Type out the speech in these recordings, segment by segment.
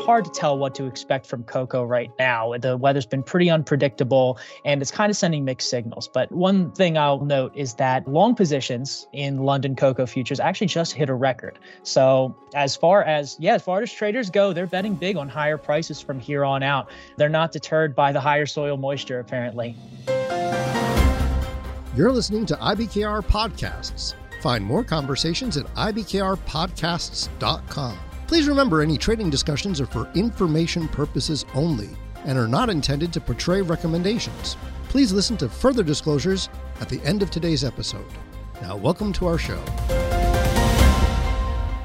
hard to tell what to expect from cocoa right now. The weather's been pretty unpredictable and it's kind of sending mixed signals. But one thing I'll note is that long positions in London cocoa futures actually just hit a record. So, as far as, yeah, as far as traders go, they're betting big on higher prices from here on out. They're not deterred by the higher soil moisture, apparently. You're listening to IBKR Podcasts. Find more conversations at ibkrpodcasts.com. Please remember any trading discussions are for information purposes only and are not intended to portray recommendations. Please listen to further disclosures at the end of today's episode. Now, welcome to our show.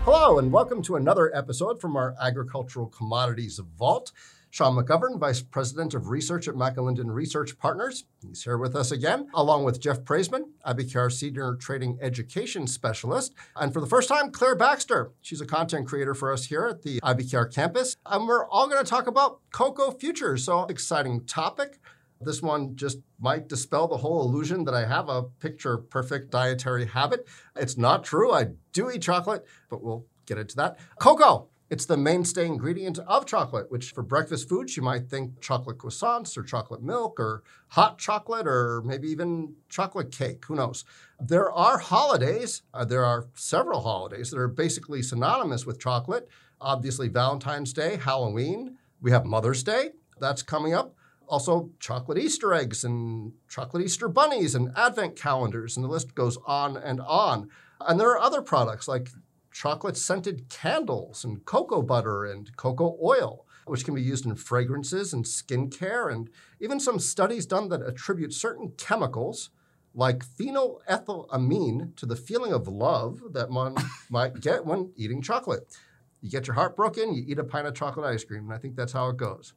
Hello, and welcome to another episode from our Agricultural Commodities Vault. Sean McGovern, Vice President of Research at McAlinden Research Partners. He's here with us again, along with Jeff Praissman, IBKR Senior Trading Education Specialist. And for the first time, Claire Baxter. She's a content creator for us here at the IBKR campus. And we're all going to talk about cocoa futures. So, exciting topic. This one just might dispel the whole illusion that I have a picture perfect dietary habit. It's not true. I do eat chocolate, but we'll get into that. Cocoa. It's the mainstay ingredient of chocolate, which for breakfast foods, you might think chocolate croissants or chocolate milk or hot chocolate or maybe even chocolate cake. Who knows? There are holidays, uh, there are several holidays that are basically synonymous with chocolate. Obviously, Valentine's Day, Halloween, we have Mother's Day, that's coming up. Also, chocolate Easter eggs and chocolate Easter bunnies and advent calendars, and the list goes on and on. And there are other products like chocolate scented candles and cocoa butter and cocoa oil, which can be used in fragrances and skincare, and even some studies done that attribute certain chemicals like phenylethylamine to the feeling of love that one might get when eating chocolate. You get your heart broken, you eat a pint of chocolate ice cream, and I think that's how it goes.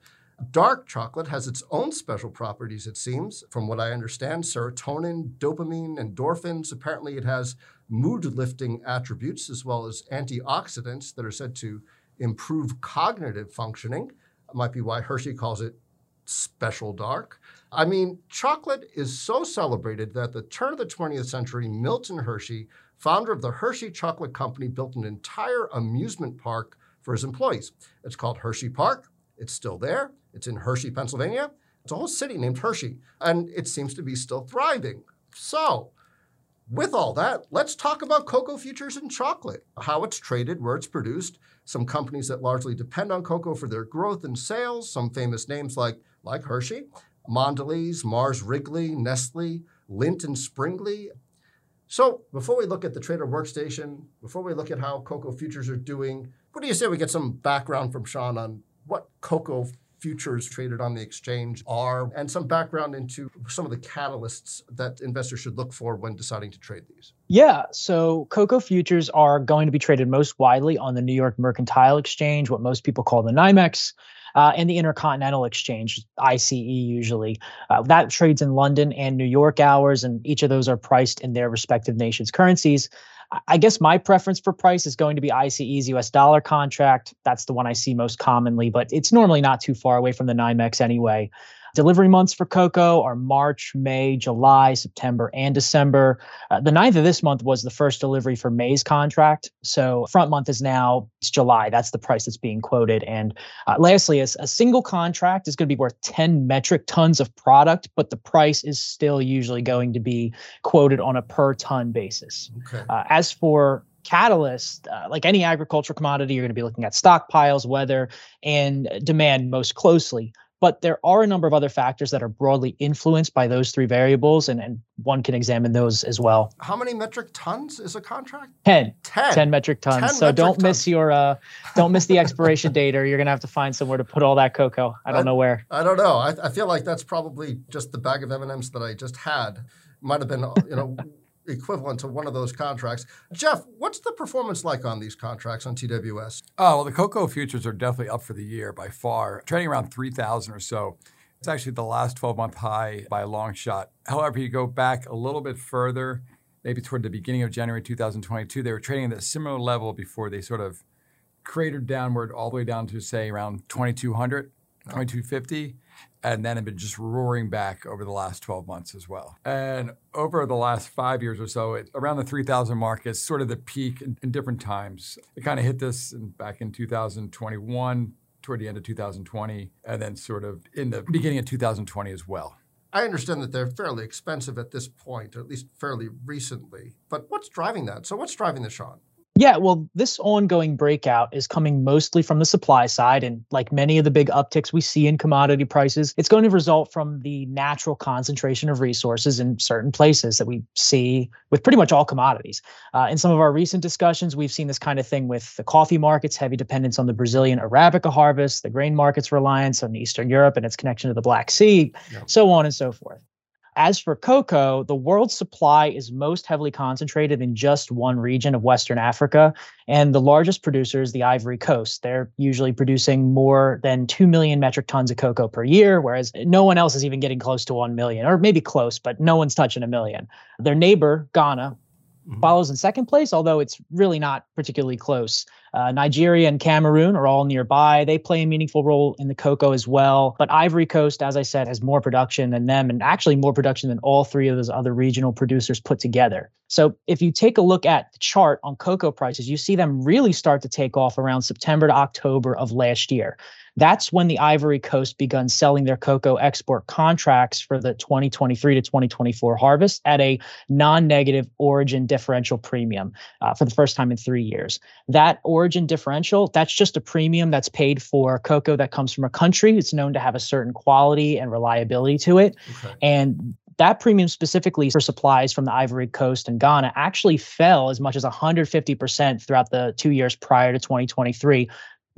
Dark chocolate has its own special properties, it seems. From what I understand, serotonin, dopamine, endorphins. Apparently, it has mood lifting attributes as well as antioxidants that are said to improve cognitive functioning. Might be why Hershey calls it special dark. I mean, chocolate is so celebrated that at the turn of the 20th century, Milton Hershey, founder of the Hershey Chocolate Company, built an entire amusement park for his employees. It's called Hershey Park. It's still there. It's in Hershey, Pennsylvania. It's a whole city named Hershey, and it seems to be still thriving. So, with all that, let's talk about cocoa futures and chocolate, how it's traded, where it's produced, some companies that largely depend on cocoa for their growth and sales, some famous names like, like Hershey, Mondelez, Mars Wrigley, Nestle, Lindt and Sprüngli. So before we look at the trader workstation, before we look at how cocoa futures are doing, what do you say we get some background from Sean on what cocoa futures traded on the exchange are, and some background into some of the catalysts that investors should look for when deciding to trade these. Yeah, so cocoa futures are going to be traded most widely on the New York Mercantile Exchange, what most people call the NYMEX. Uh, and the Intercontinental Exchange, ICE usually. Uh, that trades in London and New York hours, and each of those are priced in their respective nations' currencies. I guess my preference for price is going to be ICE's US dollar contract. That's the one I see most commonly, but it's normally not too far away from the NYMEX anyway. Delivery months for cocoa are March, May, July, September, and December. Uh, the 9th of this month was the first delivery for May's contract. So front month is now it's July. That's the price that's being quoted. And uh, lastly, a, a single contract is going to be worth 10 metric tons of product, but the price is still usually going to be quoted on a per ton basis. Okay. Uh, as for catalyst, uh, like any agricultural commodity, you're going to be looking at stockpiles, weather, and demand most closely. But there are a number of other factors that are broadly influenced by those three variables, and, and one can examine those as well. How many metric tons is a contract? 10. 10, 10 metric tons. 10 so metric don't tons. miss your uh, don't miss the expiration date, or you're gonna have to find somewhere to put all that cocoa. I don't I, know where. I don't know. I, I feel like that's probably just the bag of M&Ms that I just had. Might have been, you know, equivalent to one of those contracts. Jeff, what's the performance like on these contracts on TWS? Oh, uh, well, the cocoa futures are definitely up for the year by far, trading around 3,000 or so. It's actually the last 12 month high by a long shot. However, you go back a little bit further, maybe toward the beginning of January 2022, they were trading at a similar level before they sort of cratered downward all the way down to, say, around 2,200, 2,250 and then have been just roaring back over the last 12 months as well. And over the last five years or so, it, around the 3,000 mark is sort of the peak in, in different times. It kind of hit this in, back in 2021, toward the end of 2020 and then sort of in the beginning of 2020 as well. I understand that they're fairly expensive at this point, or at least fairly recently. But what's driving that? So, what's driving this, Sean? Yeah, well, this ongoing breakout is coming mostly from the supply side. And like many of the big upticks we see in commodity prices, it's going to result from the natural concentration of resources in certain places that we see with pretty much all commodities. Uh, in some of our recent discussions, we've seen this kind of thing with the coffee markets, heavy dependence on the Brazilian Arabica harvest, the grain markets' reliance on Eastern Europe and its connection to the Black Sea, yeah. so on and so forth. As for cocoa, the world's supply is most heavily concentrated in just one region of Western Africa. And the largest producer is the Ivory Coast. They're usually producing more than 2 million metric tons of cocoa per year, whereas no one else is even getting close to 1 million, or maybe close, but no one's touching a million. Their neighbor, Ghana, mm-hmm. follows in second place, although it's really not particularly close. Uh, Nigeria and Cameroon are all nearby. They play a meaningful role in the cocoa as well. But Ivory Coast, as I said, has more production than them and actually more production than all three of those other regional producers put together. So if you take a look at the chart on cocoa prices, you see them really start to take off around September to October of last year. That's when the Ivory Coast begun selling their cocoa export contracts for the 2023 to 2024 harvest at a non negative origin differential premium uh, for the first time in three years. That origin differential, that's just a premium that's paid for cocoa that comes from a country. It's known to have a certain quality and reliability to it. Okay. And that premium specifically for supplies from the Ivory Coast and Ghana actually fell as much as 150% throughout the two years prior to 2023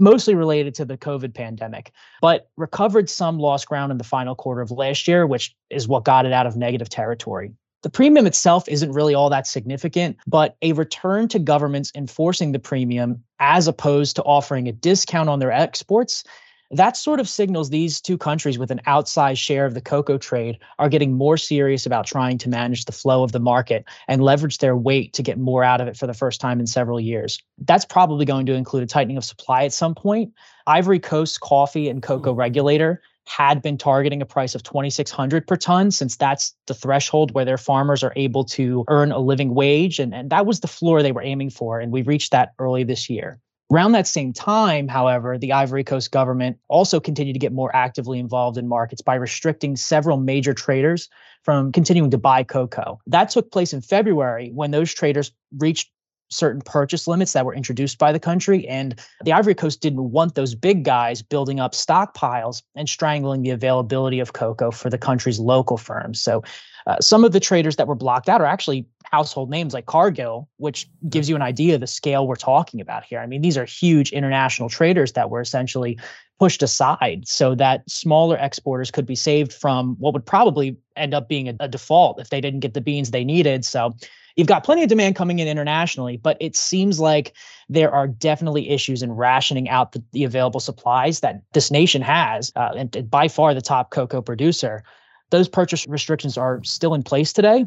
mostly related to the COVID pandemic, but recovered some lost ground in the final quarter of last year, which is what got it out of negative territory. The premium itself isn't really all that significant, but a return to governments enforcing the premium as opposed to offering a discount on their exports that sort of signals these two countries with an outsized share of the cocoa trade are getting more serious about trying to manage the flow of the market and leverage their weight to get more out of it for the first time in several years. That's probably going to include a tightening of supply at some point. Ivory Coast coffee and cocoa hmm. regulator had been targeting a price of 2600 per ton since that's the threshold where their farmers are able to earn a living wage and, and that was the floor they were aiming for and we reached that early this year Around that same time, however, the Ivory Coast government also continued to get more actively involved in markets by restricting several major traders from continuing to buy cocoa. That took place in February when those traders reached certain purchase limits that were introduced by the country. And the Ivory Coast didn't want those big guys building up stockpiles and strangling the availability of cocoa for the country's local firms. So uh, some of the traders that were blocked out are actually household names like Cargill, which gives you an idea of the scale we're talking about here. I mean, these are huge international traders that were essentially pushed aside so that smaller exporters could be saved from what would probably end up being a, a default if they didn't get the beans they needed. So you've got plenty of demand coming in internationally, but it seems like there are definitely issues in rationing out the, the available supplies that this nation has, uh, and by far the top cocoa producer those purchase restrictions are still in place today.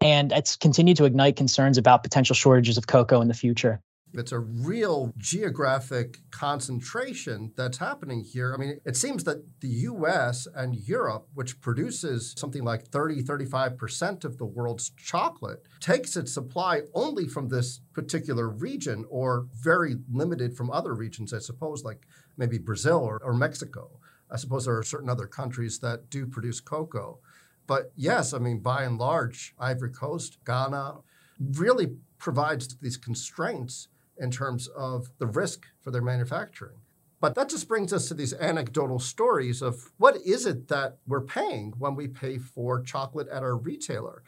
And it's continued to ignite concerns about potential shortages of cocoa in the future. It's a real geographic concentration that's happening here. I mean, it seems that the US and Europe, which produces something like 30, 35% of the world's chocolate, takes its supply only from this particular region or very limited from other regions, I suppose, like maybe Brazil or, or Mexico. I suppose there are certain other countries that do produce cocoa. But yes, I mean, by and large, Ivory Coast, Ghana really provides these constraints in terms of the risk for their manufacturing. But that just brings us to these anecdotal stories of what is it that we're paying when we pay for chocolate at our retailer?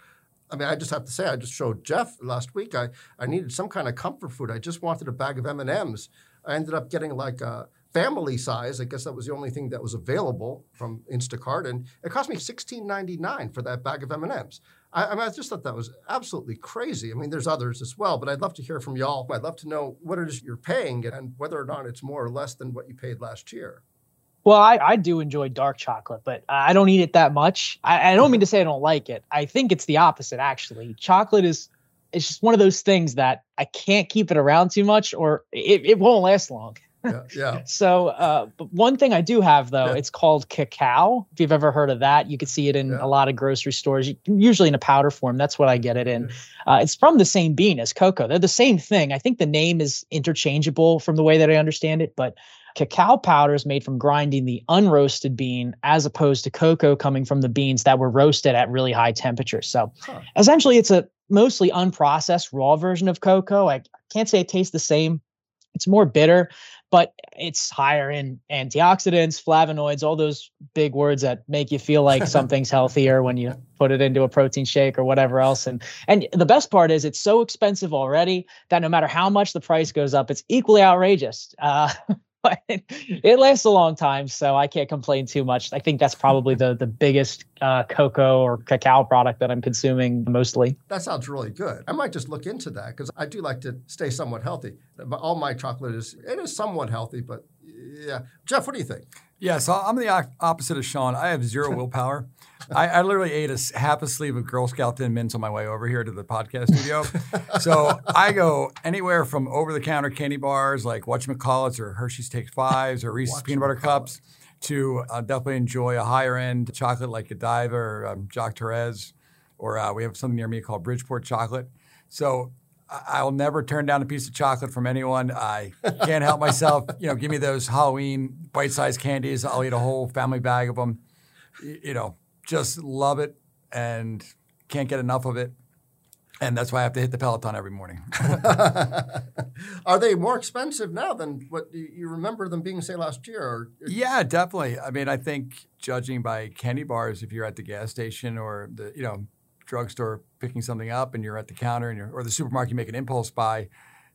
I mean, I just have to say, I just showed Jeff last week. I, I needed some kind of comfort food. I just wanted a bag of M&Ms. I ended up getting like a, family size. I guess that was the only thing that was available from Instacart, and it cost me $16.99 for that bag of M&Ms. I, I, mean, I just thought that was absolutely crazy. I mean, there's others as well, but I'd love to hear from y'all. I'd love to know what it is you're paying and whether or not it's more or less than what you paid last year. Well, I, I do enjoy dark chocolate, but I don't eat it that much. I, I don't mean to say I don't like it. I think it's the opposite, actually. Chocolate is it's just one of those things that I can't keep it around too much or it, it won't last long yeah, yeah. so, uh, but one thing I do have though, yeah. it's called cacao. If you've ever heard of that, you can see it in yeah. a lot of grocery stores, usually in a powder form. That's what I get it in. Uh, it's from the same bean as cocoa. They're the same thing. I think the name is interchangeable from the way that I understand it, but cacao powder is made from grinding the unroasted bean as opposed to cocoa coming from the beans that were roasted at really high temperatures. So huh. essentially, it's a mostly unprocessed raw version of cocoa. I can't say it tastes the same. It's more bitter, but it's higher in antioxidants, flavonoids, all those big words that make you feel like something's healthier when you put it into a protein shake or whatever else. And and the best part is it's so expensive already that no matter how much the price goes up, it's equally outrageous. Uh, but it lasts a long time, so I can't complain too much. I think that's probably the the biggest uh, cocoa or cacao product that I'm consuming mostly. That sounds really good. I might just look into that because I do like to stay somewhat healthy. All my chocolate is it is somewhat healthy, but yeah. Jeff, what do you think? Yeah, so I'm the opposite of Sean. I have zero willpower. I, I, literally ate a half a sleeve of Girl Scout Thin Mints on my way over here to the podcast studio. so I go anywhere from over the counter candy bars like Whatchamacallits or Hershey's Take Fives or Reese's Peanut Butter Cups to uh, definitely enjoy a higher end chocolate like Godiva or um, Jacques Torres. Or uh, we have something near me called Bridgeport Chocolate. So I'll never turn down a piece of chocolate from anyone. I can't help myself. You know, give me those Halloween bite-sized candies. I'll eat a whole family bag of them. You know, just love it and can't get enough of it. And that's why I have to hit the Peloton every morning. Are they more expensive now than what you remember them being, say, last year? Or? Yeah, definitely. I mean, I think judging by candy bars, if you're at the gas station or the, you know, drugstore picking something up and you're at the counter and you're, or the supermarket, you make an impulse buy.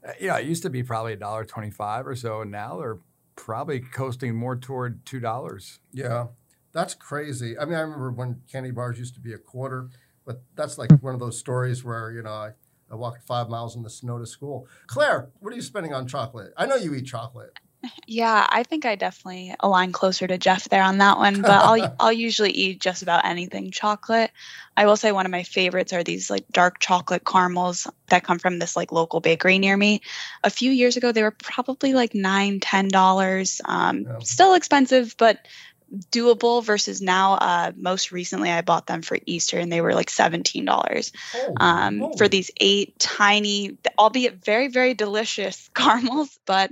Uh, know, it used to be probably a dollar twenty-five or so, and now they're probably coasting more toward two dollars. Yeah, that's crazy. I mean, I remember when candy bars used to be a quarter, but that's like one of those stories where you know I, I walked five miles in the snow to school. Claire, what are you spending on chocolate? I know you eat chocolate. Yeah, I think I definitely align closer to Jeff there on that one, but I'll I'll usually eat just about anything chocolate. I will say one of my favorites are these like dark chocolate caramels that come from this like local bakery near me. A few years ago they were probably like nine, ten dollars. Um, yeah. still expensive, but doable versus now uh, most recently i bought them for easter and they were like $17 um, for these eight tiny albeit very very delicious caramels but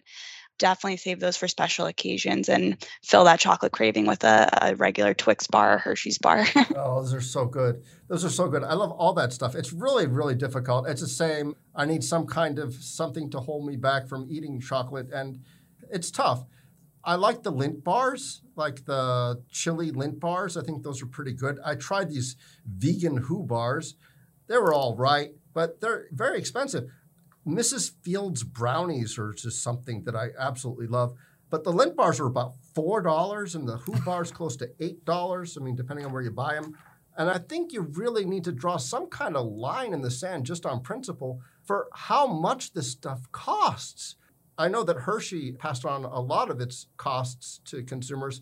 definitely save those for special occasions and fill that chocolate craving with a, a regular Twix bar or Hershey's bar. oh, those are so good. Those are so good. I love all that stuff. It's really, really difficult. It's the same. I need some kind of something to hold me back from eating chocolate, and it's tough. I like the Lindt bars, like the chili Lindt bars. I think those are pretty good. I tried these vegan Hu bars. They were all right, but they're very expensive. Mrs. Fields brownies are just something that I absolutely love. But the Lindt bars are about four dollars, and the Hu bars close to eight dollars. I mean, depending on where you buy them. And I think you really need to draw some kind of line in the sand, just on principle, for how much this stuff costs. I know that Hershey passed on a lot of its costs to consumers.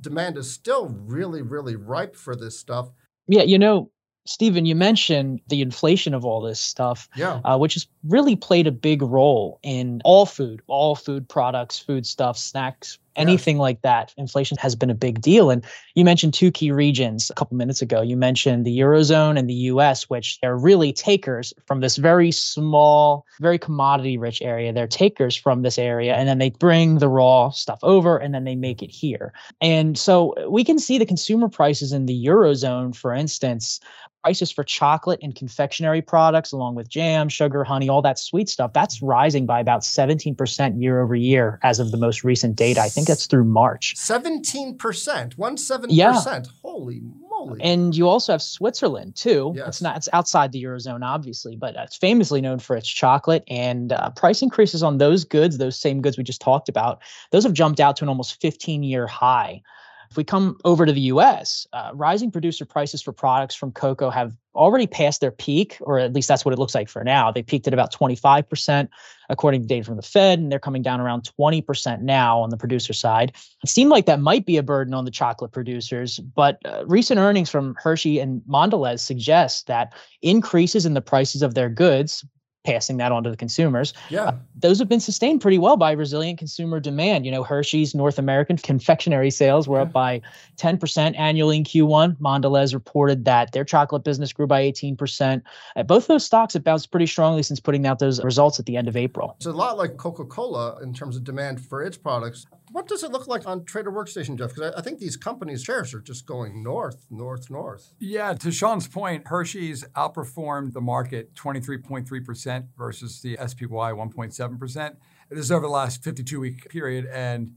Demand is still really, really ripe for this stuff. Yeah, you know, Steven, you mentioned the inflation of all this stuff, yeah. Uh, which has really played a big role in all food, all food products, food stuff, snacks, anything yeah. like that. Inflation has been a big deal. And you mentioned two key regions a couple minutes ago. You mentioned the Eurozone and the US, which are really takers from this very small, very commodity rich area. They're takers from this area, and then they bring the raw stuff over and then they make it here. And so we can see the consumer prices in the Eurozone, for instance, prices for chocolate and confectionery products, along with jam, sugar, honey, all that sweet stuff, that's rising by about 17% year over year as of the most recent data. I think that's through March. 17%, one seven percent. Holy moly. And you also have Switzerland too. Yes. It's not it's outside the Eurozone, obviously, but it's famously known for its chocolate and uh, price increases on those goods, those same goods we just talked about, those have jumped out to an almost 15 year high. If we come over to the US, uh, rising producer prices for products from cocoa have already passed their peak, or at least that's what it looks like for now. They peaked at about 25%, according to data from the Fed, and they're coming down around 20% now on the producer side. It seemed like that might be a burden on the chocolate producers, but uh, recent earnings from Hershey and Mondelez suggest that increases in the prices of their goods, passing that on to the consumers. Yeah. Uh, those have been sustained pretty well by resilient consumer demand. You know, Hershey's North American confectionery sales were yeah. up by 10% annually in Q1. Mondelez reported that their chocolate business grew by 18%. Uh, both those stocks have bounced pretty strongly since putting out those results at the end of April. It's a lot like Coca Cola in terms of demand for its products What does it look like on Trader Workstation, Jeff? Because I, I think these companies' shares are just going north, north, north. Yeah, to Sean's point, Hershey's outperformed the market 23.3% versus the SPY 1.7%. This is over the last 52 week period, and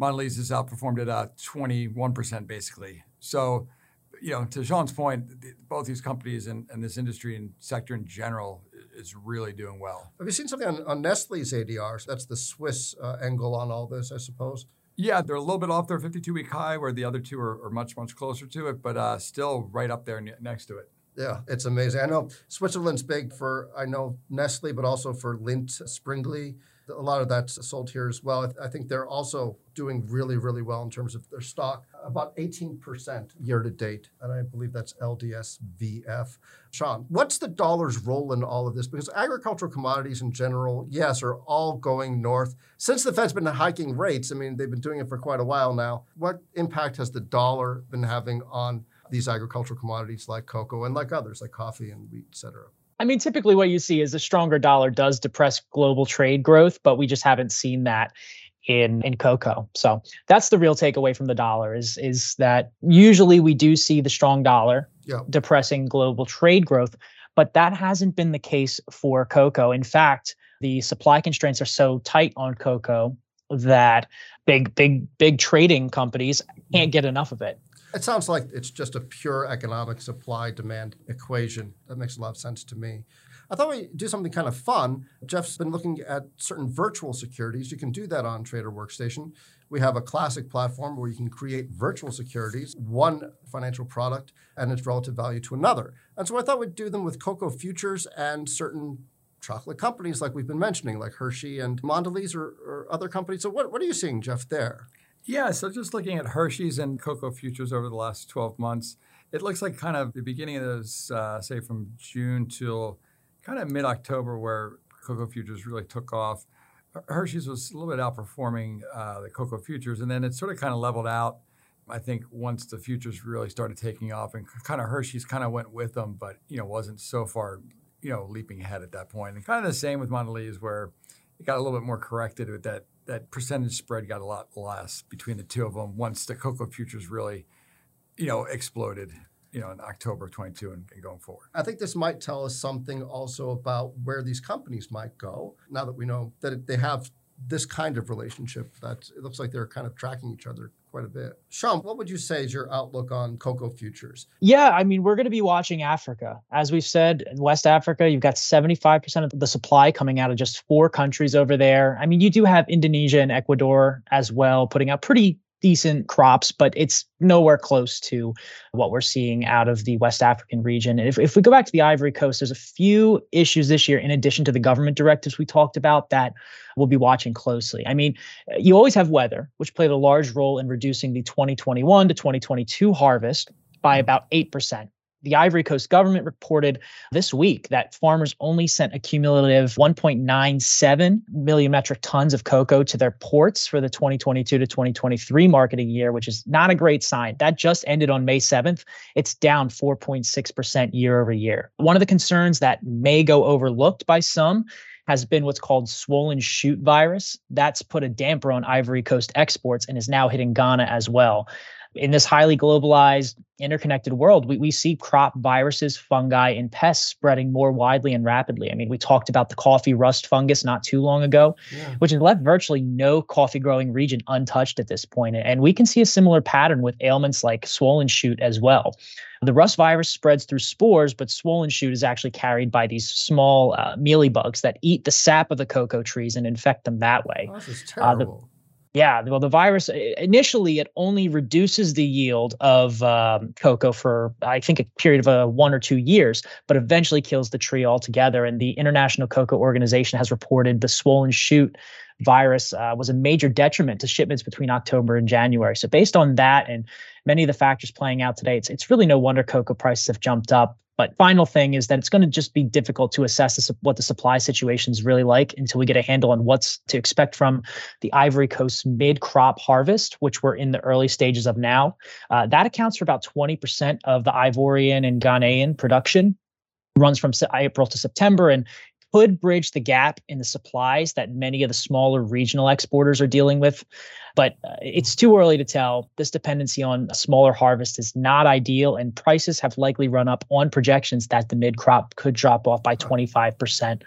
Mondelez has outperformed at 21% uh, basically. So, you know, to Sean's point, both these companies and, and this industry and sector in general is really doing well. Have you seen something on, on Nestle's ADR? That's the Swiss uh, angle on all this, I suppose. Yeah, they're a little bit off their 52 week high, where the other two are, are much, much closer to it, but uh, still right up there next to it. Yeah, it's amazing. I know Switzerland's big for, I know Nestle, but also for Lindt Sprüngli a lot of that's sold here as well. I think they're also doing really, really well in terms of their stock, about 18% year to date. And I believe that's LDSVF. Sean, what's the dollar's role in all of this? Because agricultural commodities in general, yes, are all going north. Since the Fed's been hiking rates, I mean, they've been doing it for quite a while now. What impact has the dollar been having on these agricultural commodities like cocoa and like others, like coffee and wheat, et cetera? I mean, typically what you see is a stronger dollar does depress global trade growth, but we just haven't seen that in in cocoa. So that's the real takeaway from the dollar is is that usually we do see the strong dollar yeah. depressing global trade growth, but that hasn't been the case for cocoa. In fact, the supply constraints are so tight on cocoa that big big big trading companies can't mm-hmm. get enough of it. It sounds like it's just a pure economic supply demand equation. That makes a lot of sense to me. I thought we'd do something kind of fun. Jeff's been looking at certain virtual securities. You can do that on Trader Workstation. We have a classic platform where you can create virtual securities, one financial product and its relative value to another. And so I thought we'd do them with cocoa futures and certain chocolate companies like we've been mentioning, like Hershey and Mondelez or, or other companies. So what, what are you seeing, Jeff, there? Yeah, so just looking at Hershey's and cocoa futures over the last 12 months, it looks like kind of the beginning of those, uh, say from June till kind of mid October, where cocoa futures really took off. Hershey's was a little bit outperforming uh, the cocoa futures, and then it sort of kind of leveled out. I think once the futures really started taking off, and kind of Hershey's kind of went with them, but you know wasn't so far, you know, leaping ahead at that point. And kind of the same with Mondelez, where it got a little bit more corrected with that that percentage spread got a lot less between the two of them once the cocoa futures really, you know, exploded, you know, in October of 22 and, and, going forward. I think this might tell us something also about where these companies might go now that we know that they have this kind of relationship that it looks like they're kind of tracking each other quite a bit. Sean, what would you say is your outlook on cocoa futures? Yeah, I mean, we're going to be watching Africa. As we've said, in West Africa, you've got 75% of the supply coming out of just four countries over there. I mean, you do have Indonesia and Ecuador as well, putting out pretty decent crops, but it's nowhere close to what we're seeing out of the West African region. And if, if we go back to the Ivory Coast, there's a few issues this year, in addition to the government directives we talked about, that we'll be watching closely. I mean, you always have weather, which played a large role in reducing the 2021 to 2022 harvest by about 8% the Ivory Coast government reported this week that farmers only sent a cumulative 1.97 million metric tons of cocoa to their ports for the 2022 to 2023 marketing year, which is not a great sign. That just ended on May 7th. It's down 4.6% year over year. One of the concerns that may go overlooked by some has been what's called swollen shoot virus. That's put a damper on Ivory Coast exports and is now hitting Ghana as well in this highly globalized, interconnected world, we, we see crop viruses, fungi, and pests spreading more widely and rapidly. I mean, we talked about the coffee rust fungus not too long ago, yeah. which has left virtually no coffee growing region untouched at this point. And we can see a similar pattern with ailments like swollen shoot as well. The rust virus spreads through spores, but swollen shoot is actually carried by these small uh, mealy bugs that eat the sap of the cocoa trees and infect them that way. Oh, this is terrible. Uh, the, yeah, well, the virus initially it only reduces the yield of um, cocoa for I think a period of uh, one or two years, but eventually kills the tree altogether. And the International Cocoa Organization has reported the swollen shoot virus uh, was a major detriment to shipments between October and January. So based on that and many of the factors playing out today, it's it's really no wonder cocoa prices have jumped up. But final thing is that it's going to just be difficult to assess the, what the supply situation is really like until we get a handle on what's to expect from the Ivory Coast mid-crop harvest, which we're in the early stages of now. Uh, that accounts for about 20% of the Ivorian and Ghanaian production. Runs from April to September, and could bridge the gap in the supplies that many of the smaller regional exporters are dealing with. But uh, it's too early to tell. This dependency on a smaller harvest is not ideal, and prices have likely run up on projections that the mid crop could drop off by 25%.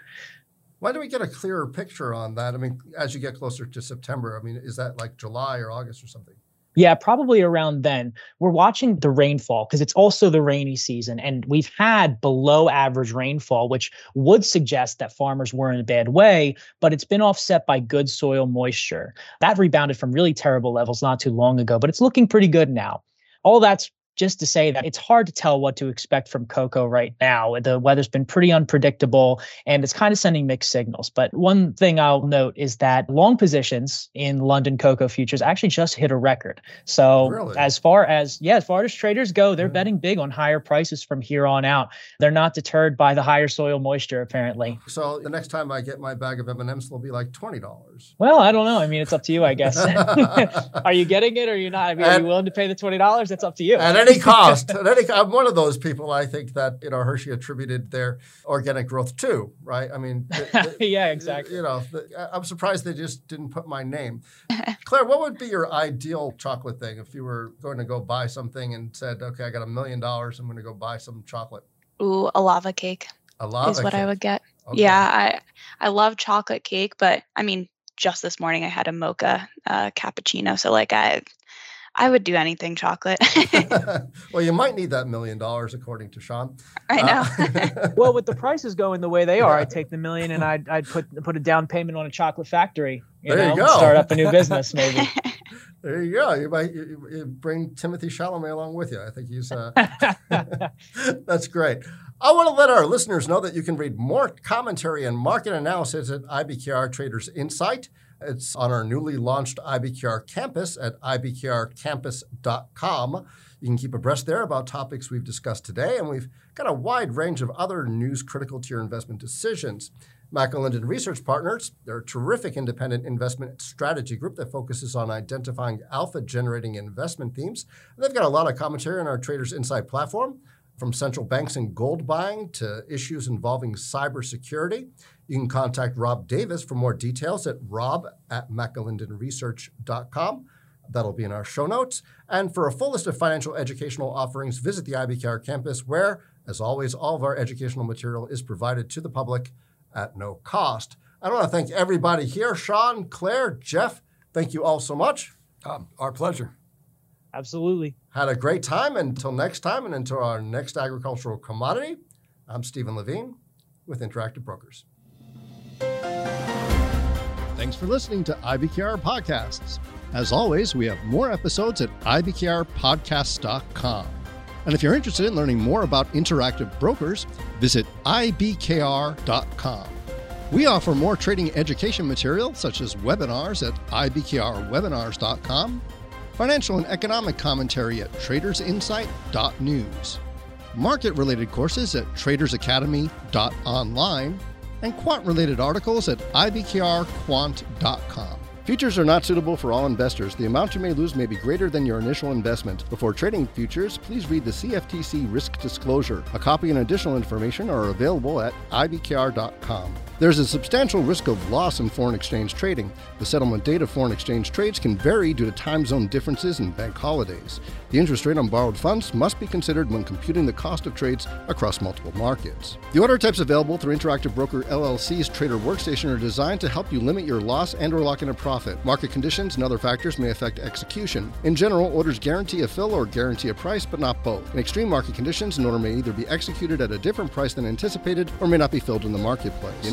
Why do we get a clearer picture on that? I mean, as you get closer to September, I mean, is that like July or August or something? Yeah, probably around then. We're watching the rainfall because it's also the rainy season, and we've had below average rainfall, which would suggest that farmers were in a bad way, but it's been offset by good soil moisture. That rebounded from really terrible levels not too long ago, but it's looking pretty good now. All that's just to say that it's hard to tell what to expect from cocoa right now. The weather's been pretty unpredictable and it's kind of sending mixed signals. But one thing I'll note is that long positions in London cocoa futures actually just hit a record. So really? as far as yeah, as far as traders go, they're hmm. betting big on higher prices from here on out. They're not deterred by the higher soil moisture apparently. So the next time I get my bag of M&Ms it'll be like $20. Well, I don't know. I mean, it's up to you, I guess. are you getting it or are you not? I mean, are you willing to pay the $20? That's up to you. And any cost. At any, I'm one of those people. I think that you know Hershey attributed their organic growth to right. I mean, the, the, yeah, exactly. You know, the, I'm surprised they just didn't put my name. Claire, what would be your ideal chocolate thing if you were going to go buy something and said, "Okay, I got a million dollars. I'm going to go buy some chocolate." Ooh, a lava cake. A lava is what cake. I would get. Okay. Yeah, I I love chocolate cake, but I mean, just this morning I had a mocha uh, cappuccino, so like I I would do anything chocolate. well, you might need that million dollars, according to Sean. I know. Uh, well, with the prices going the way they are, I'd take the million and I'd, I'd put put a down payment on a chocolate factory. You there know, you go. Start up a new business, maybe. There you go. You might you, you bring Timothy Chalamet along with you. I think he's. Uh, that's great. I want to let our listeners know that you can read more commentary and market analysis at IBKR Traders Insight. It's on our newly launched IBKR campus at ibkrcampus.com. You can keep abreast there about topics we've discussed today, and we've got a wide range of other news critical to your investment decisions. McAlinden Research Partners, they're a terrific independent investment strategy group that focuses on identifying alpha generating investment themes. And they've got a lot of commentary on our Traders Insight platform, from central banks and gold buying to issues involving cybersecurity. You can contact Rob Davis for more details at rob at McAlindenResearch.com. That'll be in our show notes. And for a full list of financial educational offerings, visit the IBKR campus, where, as always, all of our educational material is provided to the public at no cost. I want to thank everybody here Sean, Claire, Jeff. Thank you all so much. Um, our pleasure. Absolutely. Had a great time. Until next time and until our next agricultural commodity, I'm Steven Levine with Interactive Brokers. Thanks for listening to IBKR Podcasts. As always, we have more episodes at ibkrpodcasts.com. And if you're interested in learning more about interactive brokers, visit ibkr.com. We offer more trading education material, such as webinars at ibkrwebinars.com, financial and economic commentary at tradersinsight.news, market related courses at tradersacademy.online, and quant related articles at ibkrquant.com. Futures are not suitable for all investors. The amount you may lose may be greater than your initial investment. Before trading futures, please read the CFTC risk disclosure. A copy and additional information are available at ibkr.com. There's a substantial risk of loss in foreign exchange trading. The settlement date of foreign exchange trades can vary due to time zone differences and bank holidays. The interest rate on borrowed funds must be considered when computing the cost of trades across multiple markets. The order types available through Interactive Broker LLC's Trader Workstation are designed to help you limit your loss and or lock in a profit. Market conditions and other factors may affect execution. In general, orders guarantee a fill or guarantee a price, but not both. In extreme market conditions, an order may either be executed at a different price than anticipated or may not be filled in the marketplace. The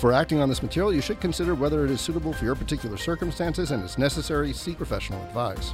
Before acting on this material, you should consider whether it is suitable for your particular circumstances and, as necessary, seek professional advice.